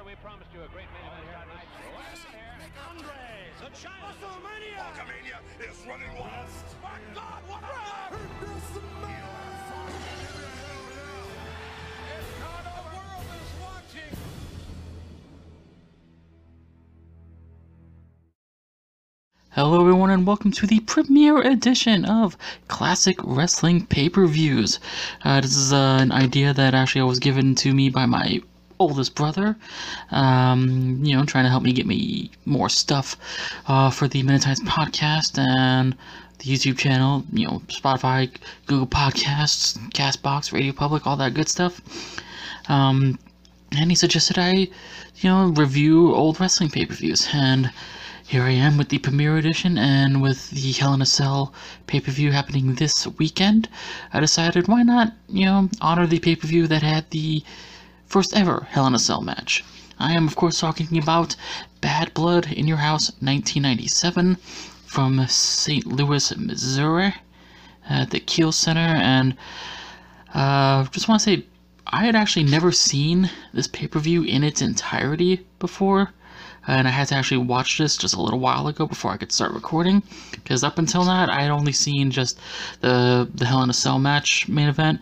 Remember, we promised you a great main event here tonight. Andres, a giant. WrestleMania! Hulkamania is running wild. My God, what a run! It's not over. The world is watching. Hello, everyone, and welcome to the premiere edition of Classic Wrestling Pay Per Views. Uh, this is uh, an idea that actually was given to me by my oldest brother. Um, you know, trying to help me get me more stuff uh, for the Men In Tights podcast and the YouTube channel. You know, Spotify, Google Podcasts, Castbox, Radio Public, all that good stuff. Um, and he suggested I, you know, review old wrestling pay per views. And here I am with the premiere edition and with the Hell in a Cell pay per view happening this weekend. I decided why not, you know, honor the pay per view that had the first ever Hell in a Cell match. I am, of course, talking about Badd Blood in Your House 1997 from St. Louis, Missouri at the Kiel Center. And uh, just want to say, I had actually never seen this pay per view in its entirety before, and I had to actually watch this just a little while ago before I could start recording. Because up until that, I had only seen just the the Hell in a Cell match main event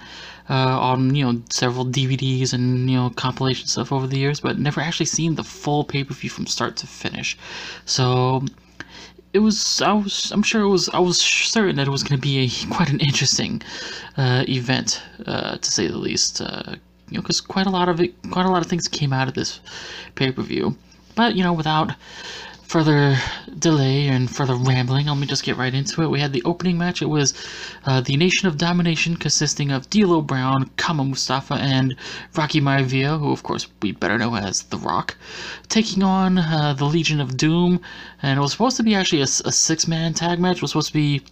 uh, on you know several DVDs and you know compilation stuff over the years, but never actually seen the full pay per view from start to finish. So it was I was I'm sure it was I was certain that it was going to be a quite an interesting uh, event uh, to say the least. Uh, you know, because quite a lot of it, quite a lot of things came out of this pay per view. But you know, without further delay and further rambling, let me just get right into it. We had the opening match. It was uh, the Nation of Domination, consisting of D'Lo Brown, Kama Mustafa, and Rocky Maivia, who of course we better know as The Rock, taking on uh, the Legion of Doom. And it was supposed to be actually a, a six-man tag match. It was supposed to be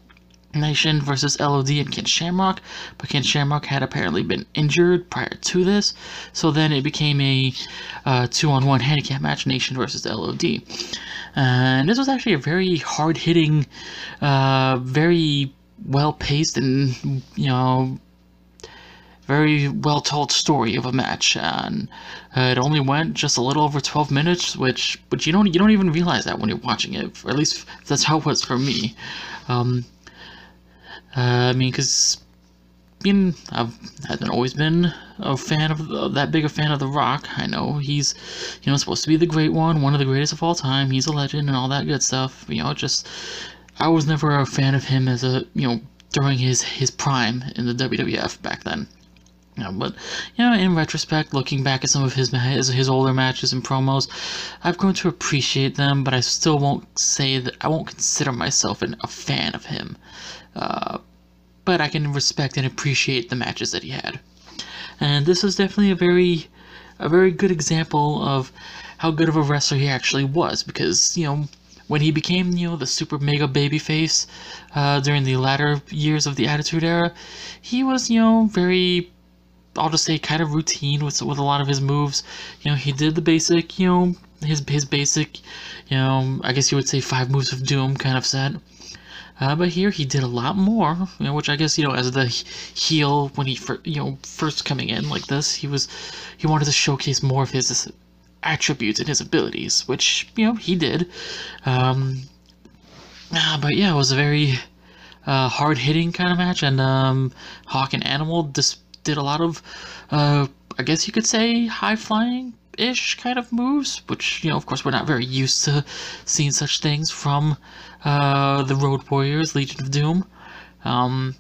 Nation versus LOD and Ken Shamrock, but Ken Shamrock had apparently been injured prior to this, so then it became a uh, two-on-one handicap match, Nation versus LOD. And this was actually a very hard-hitting, uh, very well-paced, and you know, very well-told story of a match. And uh, it only went just a little over 12 minutes, which, but you don't, you don't even realize that when you're watching it. Or at least that's how it was for me. Um, uh, I mean, because being I've haven't always been a fan of that big a fan of The Rock. I know he's you know supposed to be the great one, one of the greatest of all time. He's a legend and all that good stuff. You know, just I was never a fan of him as a you know during his his prime in the WWF back then. You know, but you know, in retrospect, looking back at some of his his, his older matches and promos, I've grown to appreciate them. But I still won't say that I won't consider myself an, a fan of him. Uh, but I can respect and appreciate the matches that he had. And this is definitely a very, a very good example of how good of a wrestler he actually was. Because you know, when he became you know the super mega babyface uh, during the latter years of the Attitude Era, he was you know very I'll just say kind of routine with with a lot of his moves. You know, he did the basic, you know, his his basic, you know, I guess you would say five moves of doom kind of set. Uh, but here he did a lot more, you know, which I guess you know as the heel when he fir- you know first coming in like this, he was he wanted to showcase more of his attributes and his abilities, which you know he did. Um, uh, but yeah, it was a very uh, hard hitting kind of match, and um, Hawk and Animal just did a lot of, uh, I guess you could say, high flying ish kind of moves, which, you know, of course, we're not very used to seeing such things from uh, the Road Warriors, Legion of Doom. Um,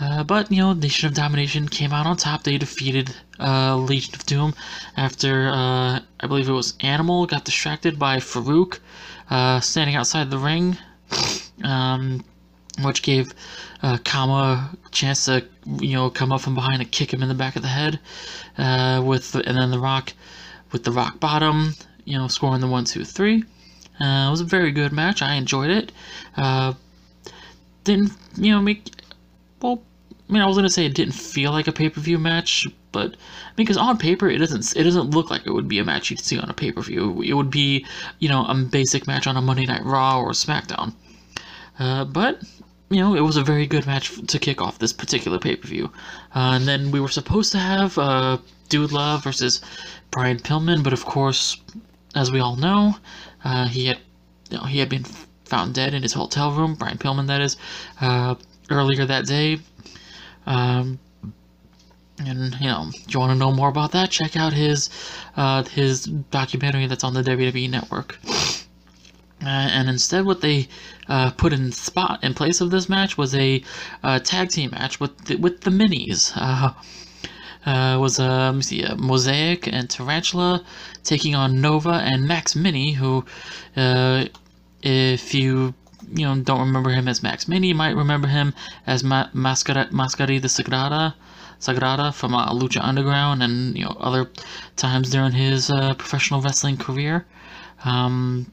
uh, but, you know, Nation of Domination came out on top. They defeated uh, Legion of Doom after, uh, I believe it was Animal got distracted by Farouk uh, standing outside the ring. Um, which gave uh, Kama a chance to, you know, come up from behind and kick him in the back of the head. Uh, with the, and then the Rock, with the Rock bottom, you know, scoring the one, two, three. Uh, it was a very good match. I enjoyed it. Uh, didn't, you know, make well. I mean, I was gonna say it didn't feel like a pay-per-view match, but because on paper it doesn't it doesn't look like it would be a match you'd see on a pay-per-view. It would be, you know, a basic match on a Monday Night Raw or SmackDown. Uh, but you know, it was a very good match to kick off this particular pay per view. Uh, and then we were supposed to have uh, Dude Love versus Brian Pillman, but of course, as we all know, uh, he had you know, he had been found dead in his hotel room. Brian Pillman, that is, uh, earlier that day. Um, and you know, if you want to know more about that, check out his uh, his documentary that's on the WWE Network. Uh, and instead, what they uh, put in spot in place of this match was a uh, tag team match with the, with the Minis. Uh, uh, was uh, Mosaic and Tarantula taking on Nova and Max Mini, who, if you you know don't remember him as Max Mini, you might remember him as Ma- Mascara- Sagrada. Sagrada from uh, Lucha Underground and you know other times during his professional wrestling career. Um,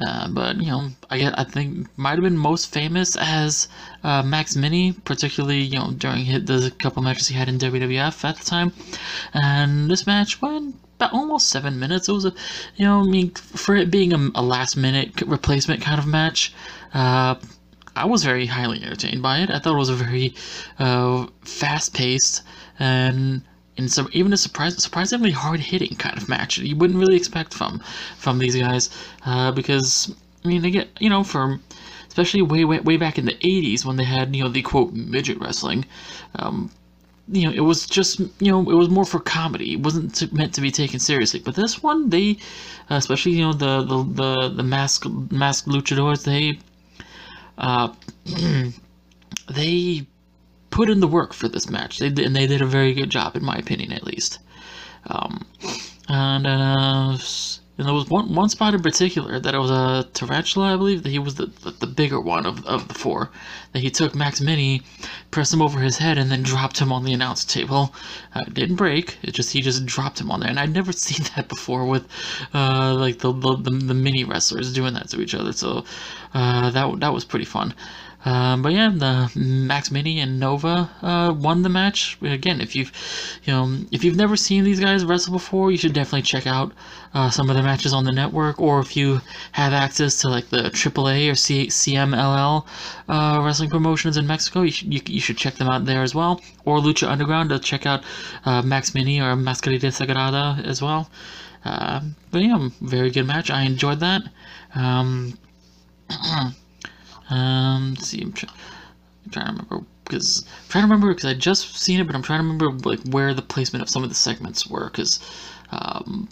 uh, but you know, I get, I think might have been most famous as uh, Max Mini, particularly you know during his, the couple matches he had in WWF at the time. And this match went about almost seven minutes. It was a, you know, I mean, for it being a, a last minute replacement kind of match. Uh, I was very highly entertained by it. I thought it was a very uh, fast-paced and in some even a surprise, surprisingly hard-hitting kind of match. You wouldn't really expect from from these guys uh, because I mean they get you know from especially way, way way back in the 80s when they had you know the quote midget wrestling. Um, you know, it was just, you know, it was more for comedy. It wasn't to, meant to be taken seriously. But this one, they, uh, especially, you know, the, the, the, the mask, masked luchadors, they, uh, they put in the work for this match. They and they did a very good job, in my opinion, at least. Um, and uh, and there was one one spot in particular that it was a tarantula, I believe that he was the, the, the bigger one of, of the four. That he took Max Mini, pressed him over his head, and then dropped him on the announce table. Uh, it didn't break. It just he just dropped him on there, and I'd never seen that before with uh, like the, the the the mini wrestlers doing that to each other. So uh, that that was pretty fun. Um, but yeah, the Max Mini and Nova uh, won the match. Again, if you've you know if you've never seen these guys wrestle before, you should definitely check out uh, some of their matches on the network. Or if you have access to like the AAA or C- CMLL uh, wrestling promotions in Mexico, you should you, you, should check them out there as well. Or Lucha Underground to check out uh, Max Mini or Mascarita Sagrada as well. Um, but yeah, very good match. I enjoyed that. Um, Um, let's see, I'm, try- I'm trying to remember because I'm trying to remember because I just seen it, but I'm trying to remember like where the placement of some of the segments were because, um,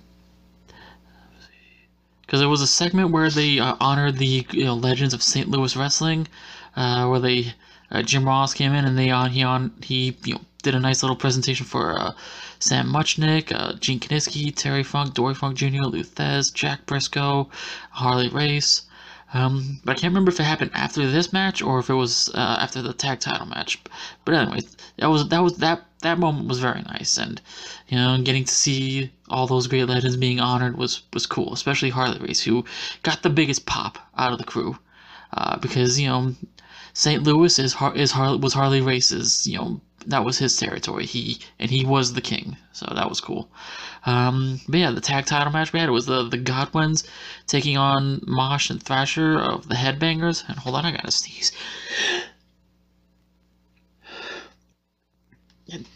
because there was a segment where they uh, honored the you know, legends of St. Louis wrestling, uh, where they uh, Jim Ross came in and they on he on he you know did a nice little presentation for uh, Sam Muchnick, uh, Gene Kiniski, Terry Funk, Dory Funk Jr., Lou Thesz, Jack Briscoe, Harley Race. Um, but I can't remember if it happened after this match or if it was uh, after the tag title match. But anyway, that was that was that that moment was very nice, and you know, getting to see all those great legends being honored was was cool. Especially Harley Race, who got the biggest pop out of the crew, uh, because you know, St. Louis is Har- is was Harley Race's you know that was his territory. He and he was the king, so that was cool. Um, but yeah, the tag title match we had was the the Godwins taking on Mosh and Thrasher of the Headbangers. And hold on, I gotta sneeze.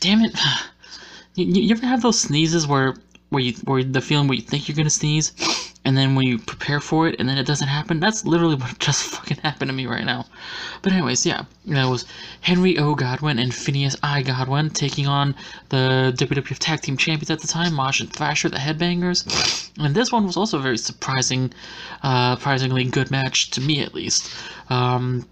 Damn it! You, you ever have those sneezes where where you where the feeling where you think you're gonna sneeze, and then when you prepare for it and then it doesn't happen? That's literally what just fucking happened to me right now. But anyways, yeah, that was Henry O. Godwin and Phineas I. Godwin taking on the WWF Tag Team Champions at the time, Mosh and Thrasher, the Headbangers. And this one was also a very surprising, uh, surprisingly good match to me at least. Um,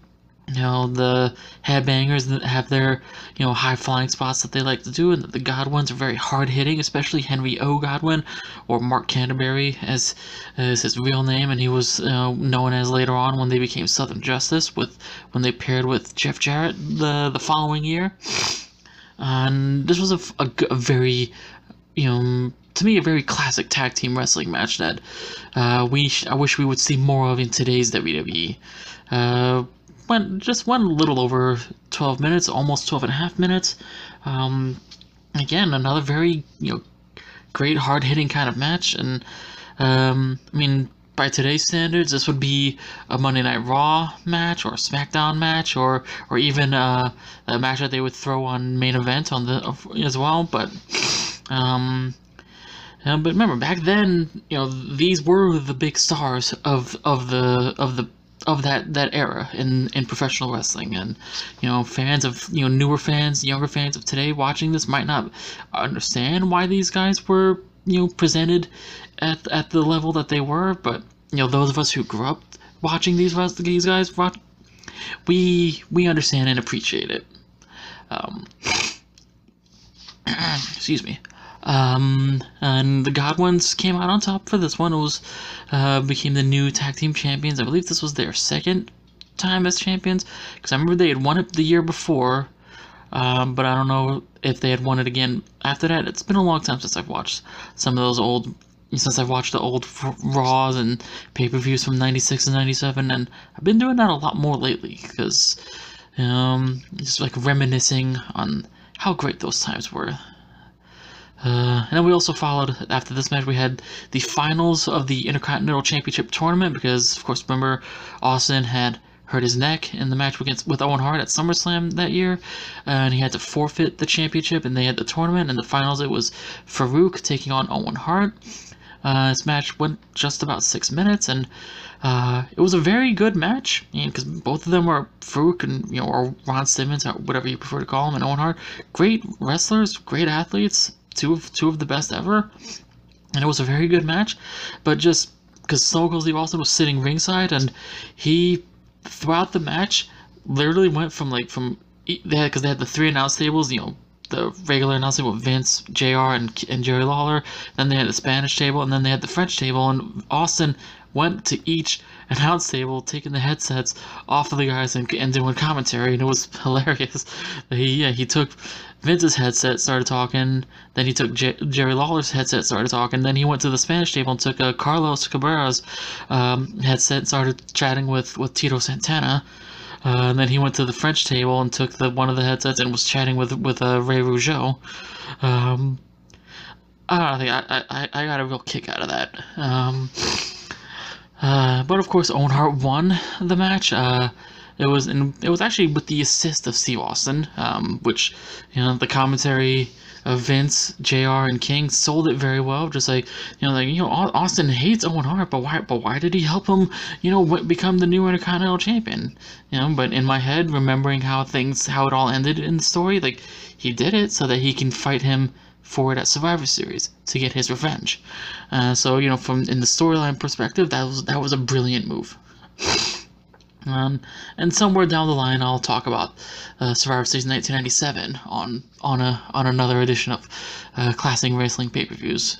you know, the headbangers that have their, you know, high flying spots that they like to do, and the Godwins are very hard hitting, especially Henry O. Godwin, or Mark Canterbury, as, as his real name, and he was uh, known as later on when they became Southern Justice, with when they paired with Jeff Jarrett the, the following year. And this was a, a, a very, you know, to me, a very classic tag team wrestling match that uh, we I wish we would see more of in today's WWE. Uh, went just went a little over 12 minutes, almost 12 and a half minutes. Um, again, another very you know great hard hitting kind of match, and um, I mean by today's standards, this would be a Monday Night Raw match or a SmackDown match or or even uh, a match that they would throw on main event on the as well. But um, but remember back then, you know, these were the big stars of of the of the of that that era in in professional wrestling. And you know fans of you know newer fans younger fans of today watching this might not understand why these guys were you know presented at at the level that they were. But you know those of us who grew up watching these these guys we we understand and appreciate it. Um, excuse me um, and the Godwins came out on top for this one. It was uh, became the new tag team champions. I believe this was their second time as champions because I remember they had won it the year before, um, but I don't know if they had won it again after that. It's been a long time since I've watched some of those old. Since I've watched the old Raws and pay per views from '96 and '97, and I've been doing that a lot more lately because, um, just like reminiscing on how great those times were. Uh, and then we also followed, after this match, we had the finals of the Intercontinental Championship tournament because, of course, remember, Austin had hurt his neck in the match against with Owen Hart at SummerSlam that year, and he had to forfeit the championship, and they had the tournament, and the finals, it was Farouk taking on Owen Hart. Uh, this match went just about six minutes, and uh, it was a very good match because both of them were Farouk and you know or Ron Simmons, or whatever you prefer to call him, and Owen Hart, great wrestlers, great athletes two of two of the best ever, and it was a very good match. But just because Stone Steve Austin was sitting ringside, and he throughout the match literally went from like from they had because they had the three announce tables, you know, the regular announce table with Vince, Jr. and and Jerry Lawler. Then they had the Spanish table, and then they had the French table, and Austin went to each announce table, taking the headsets off of the guys and, and doing commentary, and it was hilarious. He yeah, he took Vince's headset, started talking. Then he took J- Jerry Lawler's headset, started talking. Then he went to the Spanish table and took uh, Carlos Cabrera's um, headset, started chatting with, with Tito Santana. Uh, and then he went to the French table and took the one of the headsets and was chatting with with uh, Ray Rougeau. Um, I don't think I, I, I got a real kick out of that. Um, uh, but of course, Owen Hart won the match. Uh, it was in, it was actually with the assist of Steve Austin, um, which you know the commentary of Vince, Jr. and King sold it very well. Just like you know, like you know, Austin hates Owen Hart, but why? But why did he help him? You know, become the new Intercontinental Champion. You know, but in my head, remembering how things, how it all ended in the story, like he did it so that he can fight him for it at Survivor Series to get his revenge. Uh, so you know, from in the storyline perspective, that was that was a brilliant move. Um, and somewhere down the line, I'll talk about uh, Survivor Series 1997 on on a on another edition of uh, Classic Wrestling pay-per-views.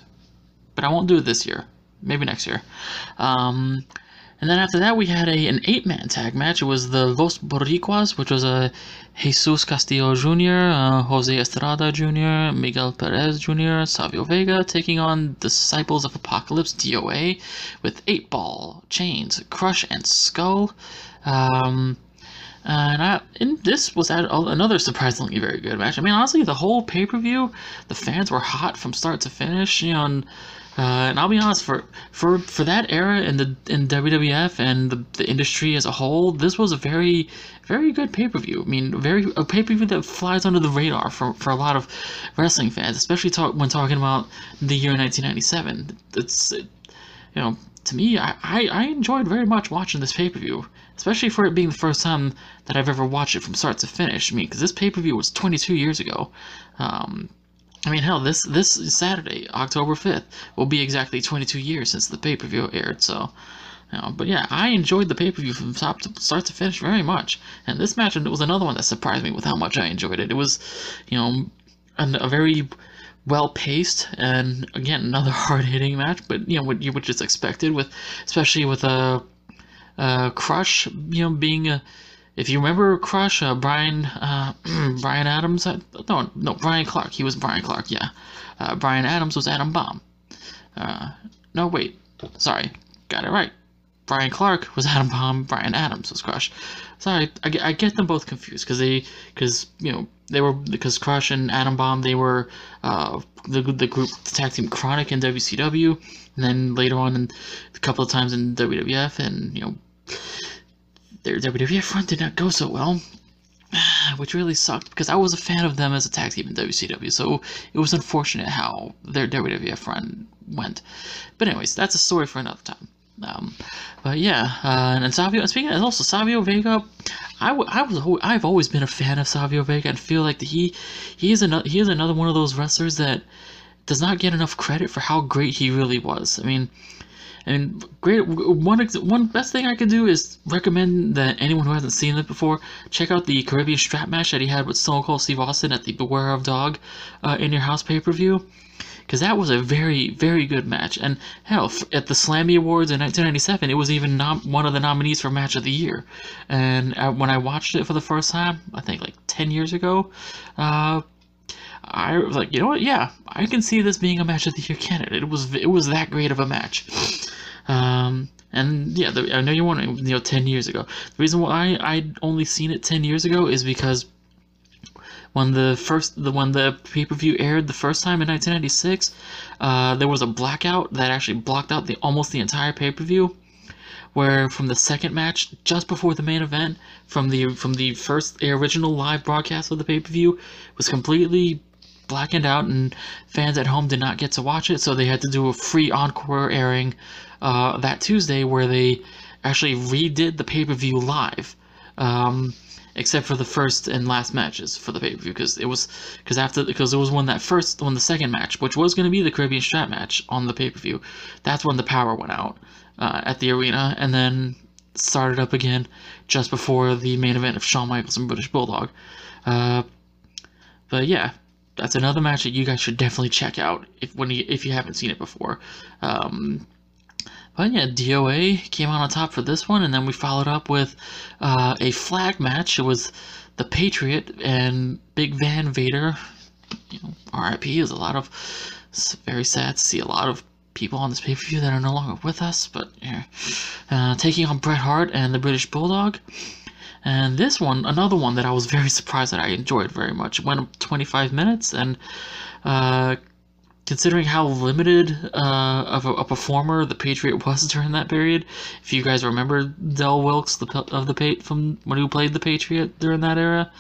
But I won't do it this year. Maybe next year. Um, and then after that, we had a an eight-man tag match. It was the Los Boricuas, which was a Jesus Castillo Jr., uh, Jose Estrada Jr., Miguel Perez Jr., Savio Vega taking on Disciples of Apocalypse DOA with Eight Ball, Chains, Crush, and Skull. Um, and, I, and this was another surprisingly very good match. I mean, honestly, the whole pay per view, the fans were hot from start to finish. You know, and, uh, and I'll be honest, for for for that era in the in WWF and the, the industry as a whole, this was a very very good pay per view. I mean, very a pay per view that flies under the radar for, for a lot of wrestling fans, especially talk, when talking about the year 1997. It's it, you know to me, I, I, I enjoyed very much watching this pay per view, especially for it being the first time that I've ever watched it from start to finish. I mean, because this pay per view was 22 years ago. Um, I mean, hell, this this Saturday, October 5th, will be exactly 22 years since the pay per view aired. So, you know, but yeah, I enjoyed the pay per view from top to start to finish very much. And this match was another one that surprised me with how much I enjoyed it. It was, you know, a, a very well paced and again another hard hitting match, but you know what you would just expected with, especially with a, a Crush, you know being a. If you remember Crush, uh, Brian uh, Brian Adams, uh, no no Brian Clark, he was Brian Clark, yeah. Uh, Brian Adams was Adam Bomb. Uh, no wait, sorry, got it right. Brian Clark was Adam Bomb. Brian Adams was Crush. Sorry, I, I get them both confused because they because you know they were because Crush and Adam Bomb they were uh, the the group the tag team KroniK in WCW, and then later on in, a couple of times in WWF, and you know their WWF run did not go so well, which really sucked because I was a fan of them as a tag team in WCW, so it was unfortunate how their WWF run went. But anyways, that's a story for another time. Um, but yeah, uh, and Savio. And speaking of also Savio Vega, I, w- I was I've always been a fan of Savio Vega and feel like he he is another he is another one of those wrestlers that does not get enough credit for how great he really was. I mean, and great one one best thing I could do is recommend that anyone who hasn't seen it before check out the Caribbean strap match that he had with Stone Cold Steve Austin at the Beware of Dog uh, in your house pay per view because that was a very, very good match. And hell, at the Slammy Awards in 1997, it was even nom- one of the nominees for Match of the Year. And uh, when I watched it for the first time, I think like 10 years ago, uh, I was like, you know what? Yeah, I can see this being a Match of the Year candidate. It was it was that great of a match. Um, and yeah, the, I know you're wondering, you know, 10 years ago. The reason why I I'd only seen it 10 years ago is because when the first the when the pay-per-view aired the first time in 1996 uh, there was a blackout that actually blocked out the almost the entire pay-per-view where from the second match just before the main event from the from the first original live broadcast of the pay-per-view was completely blackened out and fans at home did not get to watch it so they had to do a free encore airing uh, that tuesday where they actually redid the pay-per-view live um, except for the first and last matches for the pay per view because it was because after because it was when that first when the second match which was going to be the Caribbean Strap match on the pay per view that's when the power went out uh, at the arena and then started up again just before the main event of Shawn Michaels and British Bulldog. Uh, but yeah, that's another match that you guys should definitely check out if when you, if you haven't seen it before. Um, but yeah, DOA came out on top for this one, and then we followed up with uh, a flag match. It was the Patriot and Big Van Vader. You know, RIP is a lot of. It's very sad to see a lot of people on this pay per view that are no longer with us, but yeah. Uh, taking on Bret Hart and the British Bulldog. And this one, another one that I was very surprised that I enjoyed very much. It went 25 minutes, and uh, considering how limited uh, of a, a, performer the Patriot was during that period. If you guys remember Del Wilkes the, of the from when he played the Patriot during that era,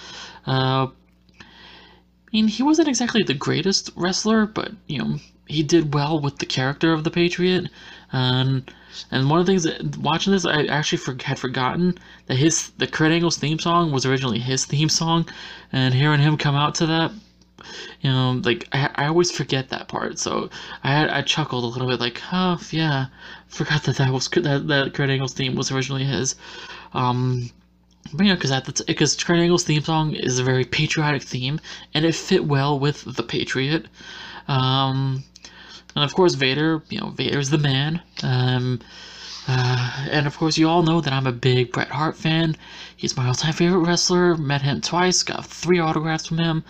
uh, I mean he wasn't exactly the greatest wrestler, but you know he did well with the character of the Patriot. And and one of the things that watching this, I actually for, had forgotten that his the Kurt Angle's theme song was originally his theme song, and hearing him come out to that you know, like I, I always forget that part. So I I chuckled a little bit, like, oh yeah, forgot that that was that that Kurt Angle's theme was originally his. Um, but yeah, because that because Kurt Angle's theme song is a very patriotic theme, and it fit well with the Patriot. Um, and of course Vader, you know, Vader's the man. Um, uh, and of course, you all know that I'm a big Bret Hart fan. He's my all-time favorite wrestler. Met him twice, got three autographs from him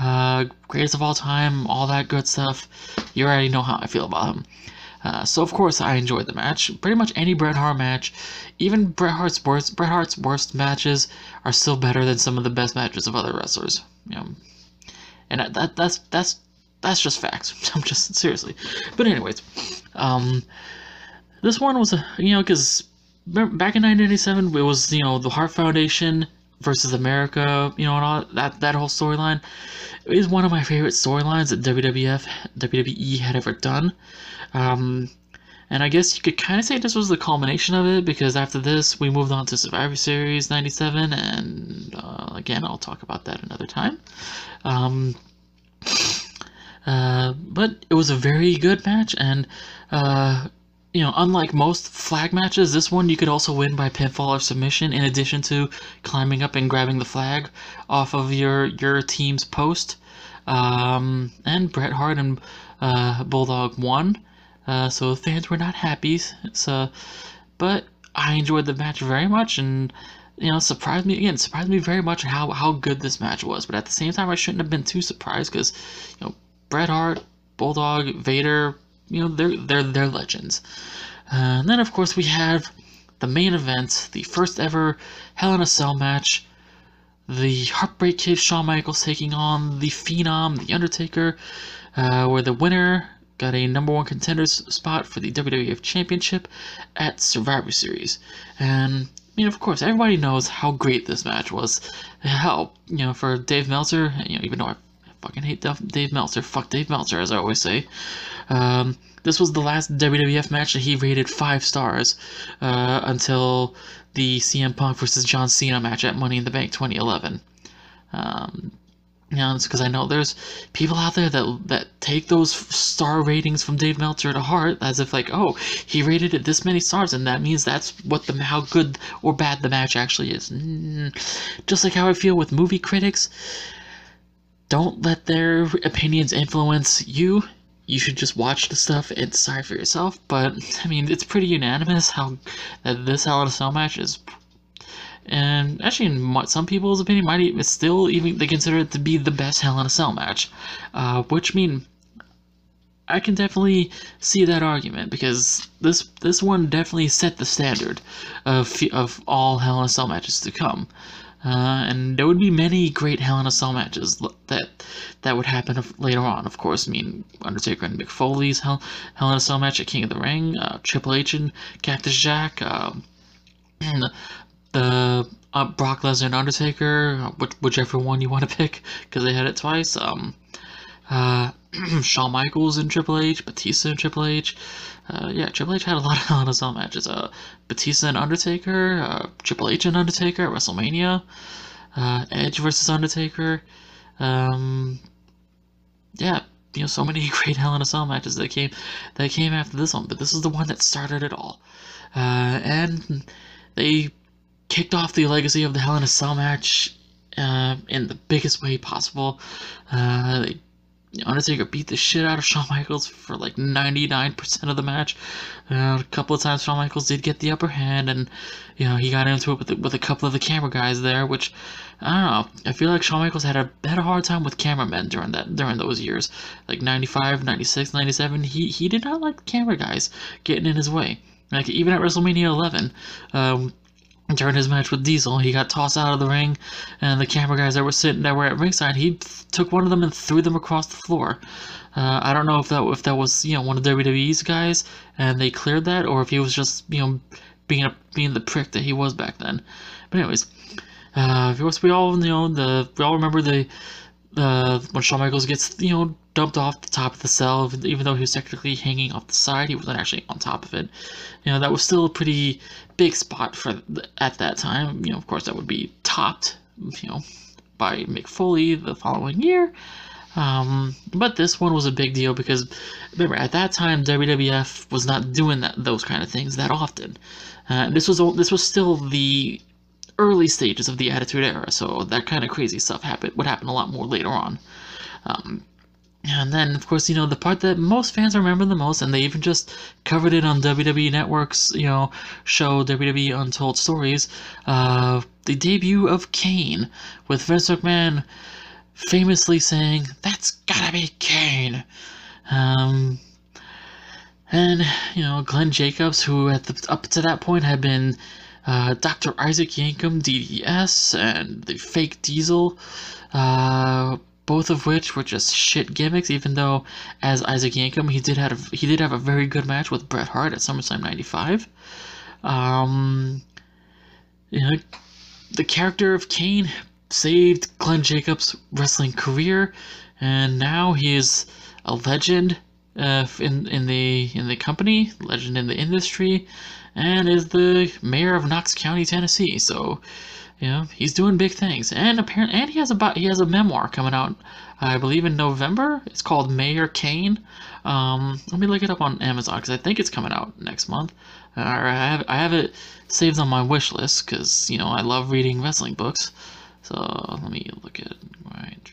uh, greatest of all time, all that good stuff. You already know how I feel about him. Uh, so of course I enjoyed the match. Pretty much any Bret Hart match, even Bret Hart's worst Bret Hart's worst matches are still better than some of the best matches of other wrestlers. You know, and that that's that's that's just facts. I'm just seriously. But anyways, um, this one was a you know because back in 1997 it was you know the Hart Foundation versus America, you know, and all that that whole storyline is one of my favorite storylines that WWF WWE had ever done. Um, and I guess you could kind of say this was the culmination of it because after this we moved on to Survivor Series '97, and uh, again I'll talk about that another time. Um, uh, but it was a very good match, and uh, you know, unlike most flag matches, this one you could also win by pinfall or submission in addition to climbing up and grabbing the flag off of your your team's post. Um, and Bret Hart and uh, Bulldog won, uh, so fans were not happy. So, but I enjoyed the match very much, and you know, surprised me again. Surprised me very much how how good this match was. But at the same time, I shouldn't have been too surprised because you know, Bret Hart, Bulldog, Vader, you know, they're they're they're legends. Uh, and then of course we have the main event, the first ever Hell in a Cell match, the Heartbreak Kid Shawn Michaels taking on the Phenom, The Undertaker, uh, where the winner got a number one contenders spot for the WWF Championship at Survivor Series. And I mean, of course, everybody knows how great this match was. Hell, you know, for Dave Meltzer, you know, even though I fucking hate Dave Meltzer, fuck Dave Meltzer, as I always say. Um, this was the last WWF match that he rated five stars uh, until the CM Punk versus John Cena match at Money in the Bank 2011. Um, it's because I know there's people out there that that take those star ratings from Dave Meltzer to heart, as if like, oh, he rated it this many stars, and that means that's what the how good or bad the match actually is. Mm, just like how I feel with movie critics, don't let their opinions influence you. You should just watch the stuff and decide for yourself. But I mean, it's pretty unanimous how that this Hell in a Cell match is and actually in some people's opinion might even still even they consider it to be the best Hell in a Cell match, uh, which mean I can definitely see that argument because this this one definitely set the standard of of all Hell in a Cell matches to come. Uh, and there would be many great Hell in a Cell matches that that would happen later on. Of course, I mean Undertaker and Mick Foley's Hell, Hell in a Cell match at King of the Ring, uh, Triple H and Cactus Jack, uh, the uh, Brock Lesnar and Undertaker, which, whichever one you want to pick, because they had it twice. Um, uh, Shawn Michaels and Triple H, Batista and Triple H. Uh, yeah, Triple H had a lot of Hell in a Cell matches. Uh, Batista and Undertaker, uh, Triple H and Undertaker at WrestleMania, uh, Edge versus Undertaker. Um, yeah, you know, so many great Hell in a Cell matches that came that came after this one, but this is the one that started it all. Uh, and they kicked off the legacy of the Hell in a Cell match uh, in the biggest way possible. They, Undertaker beat the shit out of Shawn Michaels for like 99% of the match. Uh, a couple of times Shawn Michaels did get the upper hand, and you know he got into it with the, with a couple of the camera guys there, which I don't know. I feel like Shawn Michaels had a had a hard time with cameramen during that during those years, like 95, 96, 97. He he did not like camera guys getting in his way. Like even at WrestleMania 11, um, during his match with Diesel, he got tossed out of the ring, and the camera guys that were sitting that were at ringside, he took one of them and threw them across the floor. Uh, I don't know if that if that was you know one of WWE's guys and they cleared that, or if he was just you know being a, being the prick that he was back then. But anyways, uh, of course we all you know the we all remember the uh, when Shawn Michaels gets you know dumped off the top of the cell, even though he was technically hanging off the side, he wasn't actually on top of it. You know that was still a pretty big spot for at that time. You know, of course, that would be topped, you know, by Mick Foley the following year. Um, but this one was a big deal because remember at that time WWF was not doing that those kind of things that often. Uh, this was this was still the early stages of the Attitude Era, so that kind of crazy stuff happened would happen a lot more later on. Um, and then, of course, you know, the part that most fans remember the most, and they even just covered it on WWE Network's, you know, show WWE Untold Stories, uh, the debut of Kane, with Vince McMahon famously saying, That's gotta be Kane. Um, and, you know, Glenn Jacobs, who at the, up to that point had been uh, Dr. Isaac Yankem, DDS, and the fake Diesel, uh, both of which were just shit gimmicks. Even though, as Isaac Yankem, he did have he did have a very good match with Bret Hart at SummerSlam '95. Um, you know, the character of Kane saved Glenn Jacobs' wrestling career, and now he is a legend uh, in in the in the company, legend in the industry, and is the mayor of Knox County, Tennessee. So you know, he's doing big things, and apparently, and he has a he has a memoir coming out, I believe in November. It's called Mayor Kane. Um, let me look it up on Amazon because I think it's coming out next month. Uh, I have I have it saved on my wish list because you know I love reading wrestling books. So let me look at right.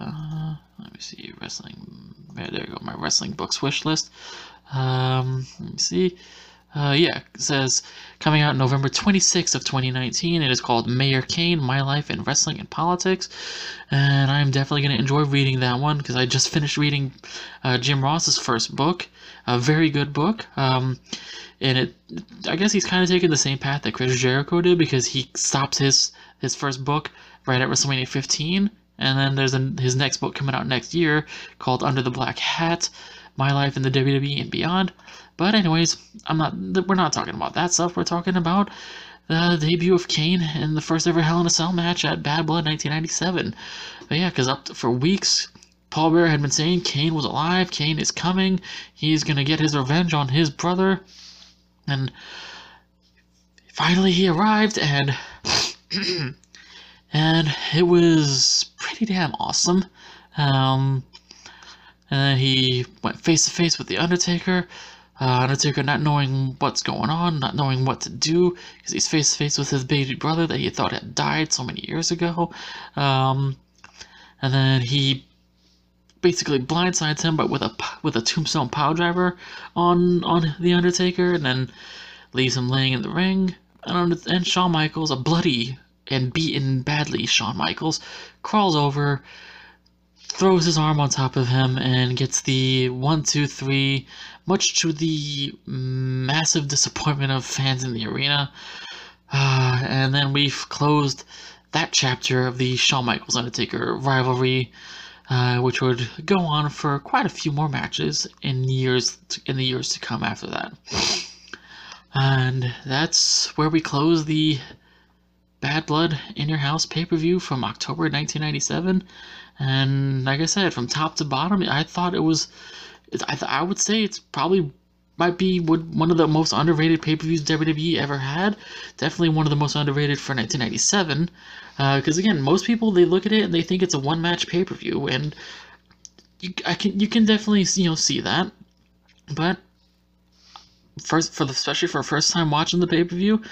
Uh, let me see wrestling. There, there you go. My wrestling books wish list. Um, let me see. Uh, yeah, says coming out November 26th of 2019. It is called Mayor Kane: My Life in Wrestling and Politics, and I'm definitely gonna enjoy reading that one because I just finished reading uh, Jim Ross's first book, a very good book. Um, and it, I guess he's kind of taking the same path that Chris Jericho did because he stops his his first book right at WrestleMania 15, and then there's a, his next book coming out next year called Under the Black Hat my life in the WWE and beyond. But anyways, I'm not. We're not talking about that stuff. We're talking about the debut of Kane in the first ever Hell in a Cell match at Badd Blood 1997. But yeah, because up to, for weeks, Paul Bearer had been saying Kane was alive. Kane is coming. He's gonna get his revenge on his brother. And finally, he arrived, and and it was pretty damn awesome. Um, and then he went face to face with the Undertaker. Uh, Undertaker not knowing what's going on, not knowing what to do, because he's face to face with his baby brother that he thought had died so many years ago. Um, and then he basically blindsides him, but with a with a tombstone power driver on on the Undertaker, and then leaves him laying in the ring. And, and Shawn Michaels, a bloody and beaten badly Shawn Michaels, crawls over, throws his arm on top of him and gets the one, two, three, much to the massive disappointment of fans in the arena. Uh, and then we've closed that chapter of the Shawn Michaels Undertaker rivalry, uh, which would go on for quite a few more matches in years in the years to come after that. And that's where we close the Badd Blood in Your House pay per view from October 1997. And like I said, from top to bottom, I thought it was. I, I would say it's probably might be one of the most underrated pay per views WWE ever had. Definitely one of the most underrated for 1997. Because uh, again, most people they look at it and they think it's a one match pay per view, and you, I can you can definitely you know see that. But first for the especially for first time watching the pay per view,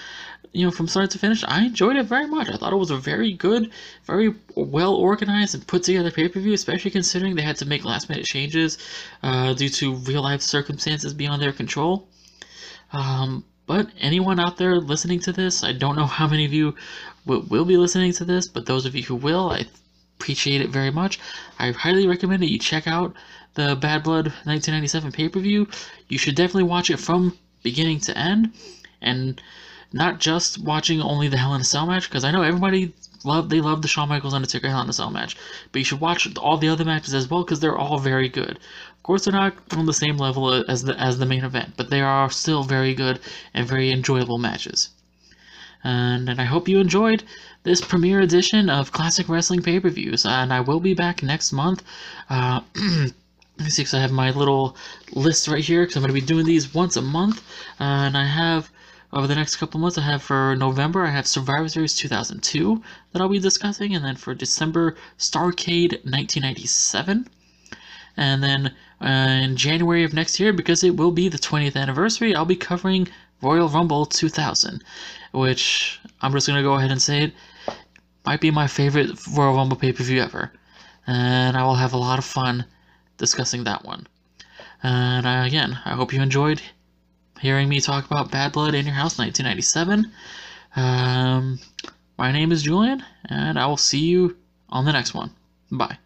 you know, from start to finish, I enjoyed it very much. I thought it was a very good, very well organized and put together pay per view, especially considering they had to make last minute changes uh, due to real life circumstances beyond their control. Um, but anyone out there listening to this, I don't know how many of you will, will be listening to this, but those of you who will, I appreciate it very much. I highly recommend that you check out the Badd Blood 1997 pay per view. You should definitely watch it from beginning to end. And not just watching only the Hell in a Cell match, because I know everybody love they love the Shawn Michaels Undertaker Hell in a Cell match, but you should watch all the other matches as well because they're all very good. Of course, they're not on the same level as the as the main event, but they are still very good and very enjoyable matches. And, and I hope you enjoyed this premiere edition of Classic Wrestling pay-per-views. And I will be back next month. Uh, let me see, because I have my little list right here, because I'm going to be doing these once a month. Uh, and I have over the next couple months, I have for November, I have Survivor Series 2002 that I'll be discussing, and then for December, Starcade 1997. And then uh, in January of next year, because it will be the 20th anniversary, I'll be covering Royal Rumble 2000, which I'm just going to go ahead and say it might be my favorite Royal Rumble pay per view ever. And I will have a lot of fun discussing that one. And uh, again, I hope you enjoyed hearing me talk about Badd Blood in Your House 1997. Um, my name is Julian, and I will see you on the next one. Bye.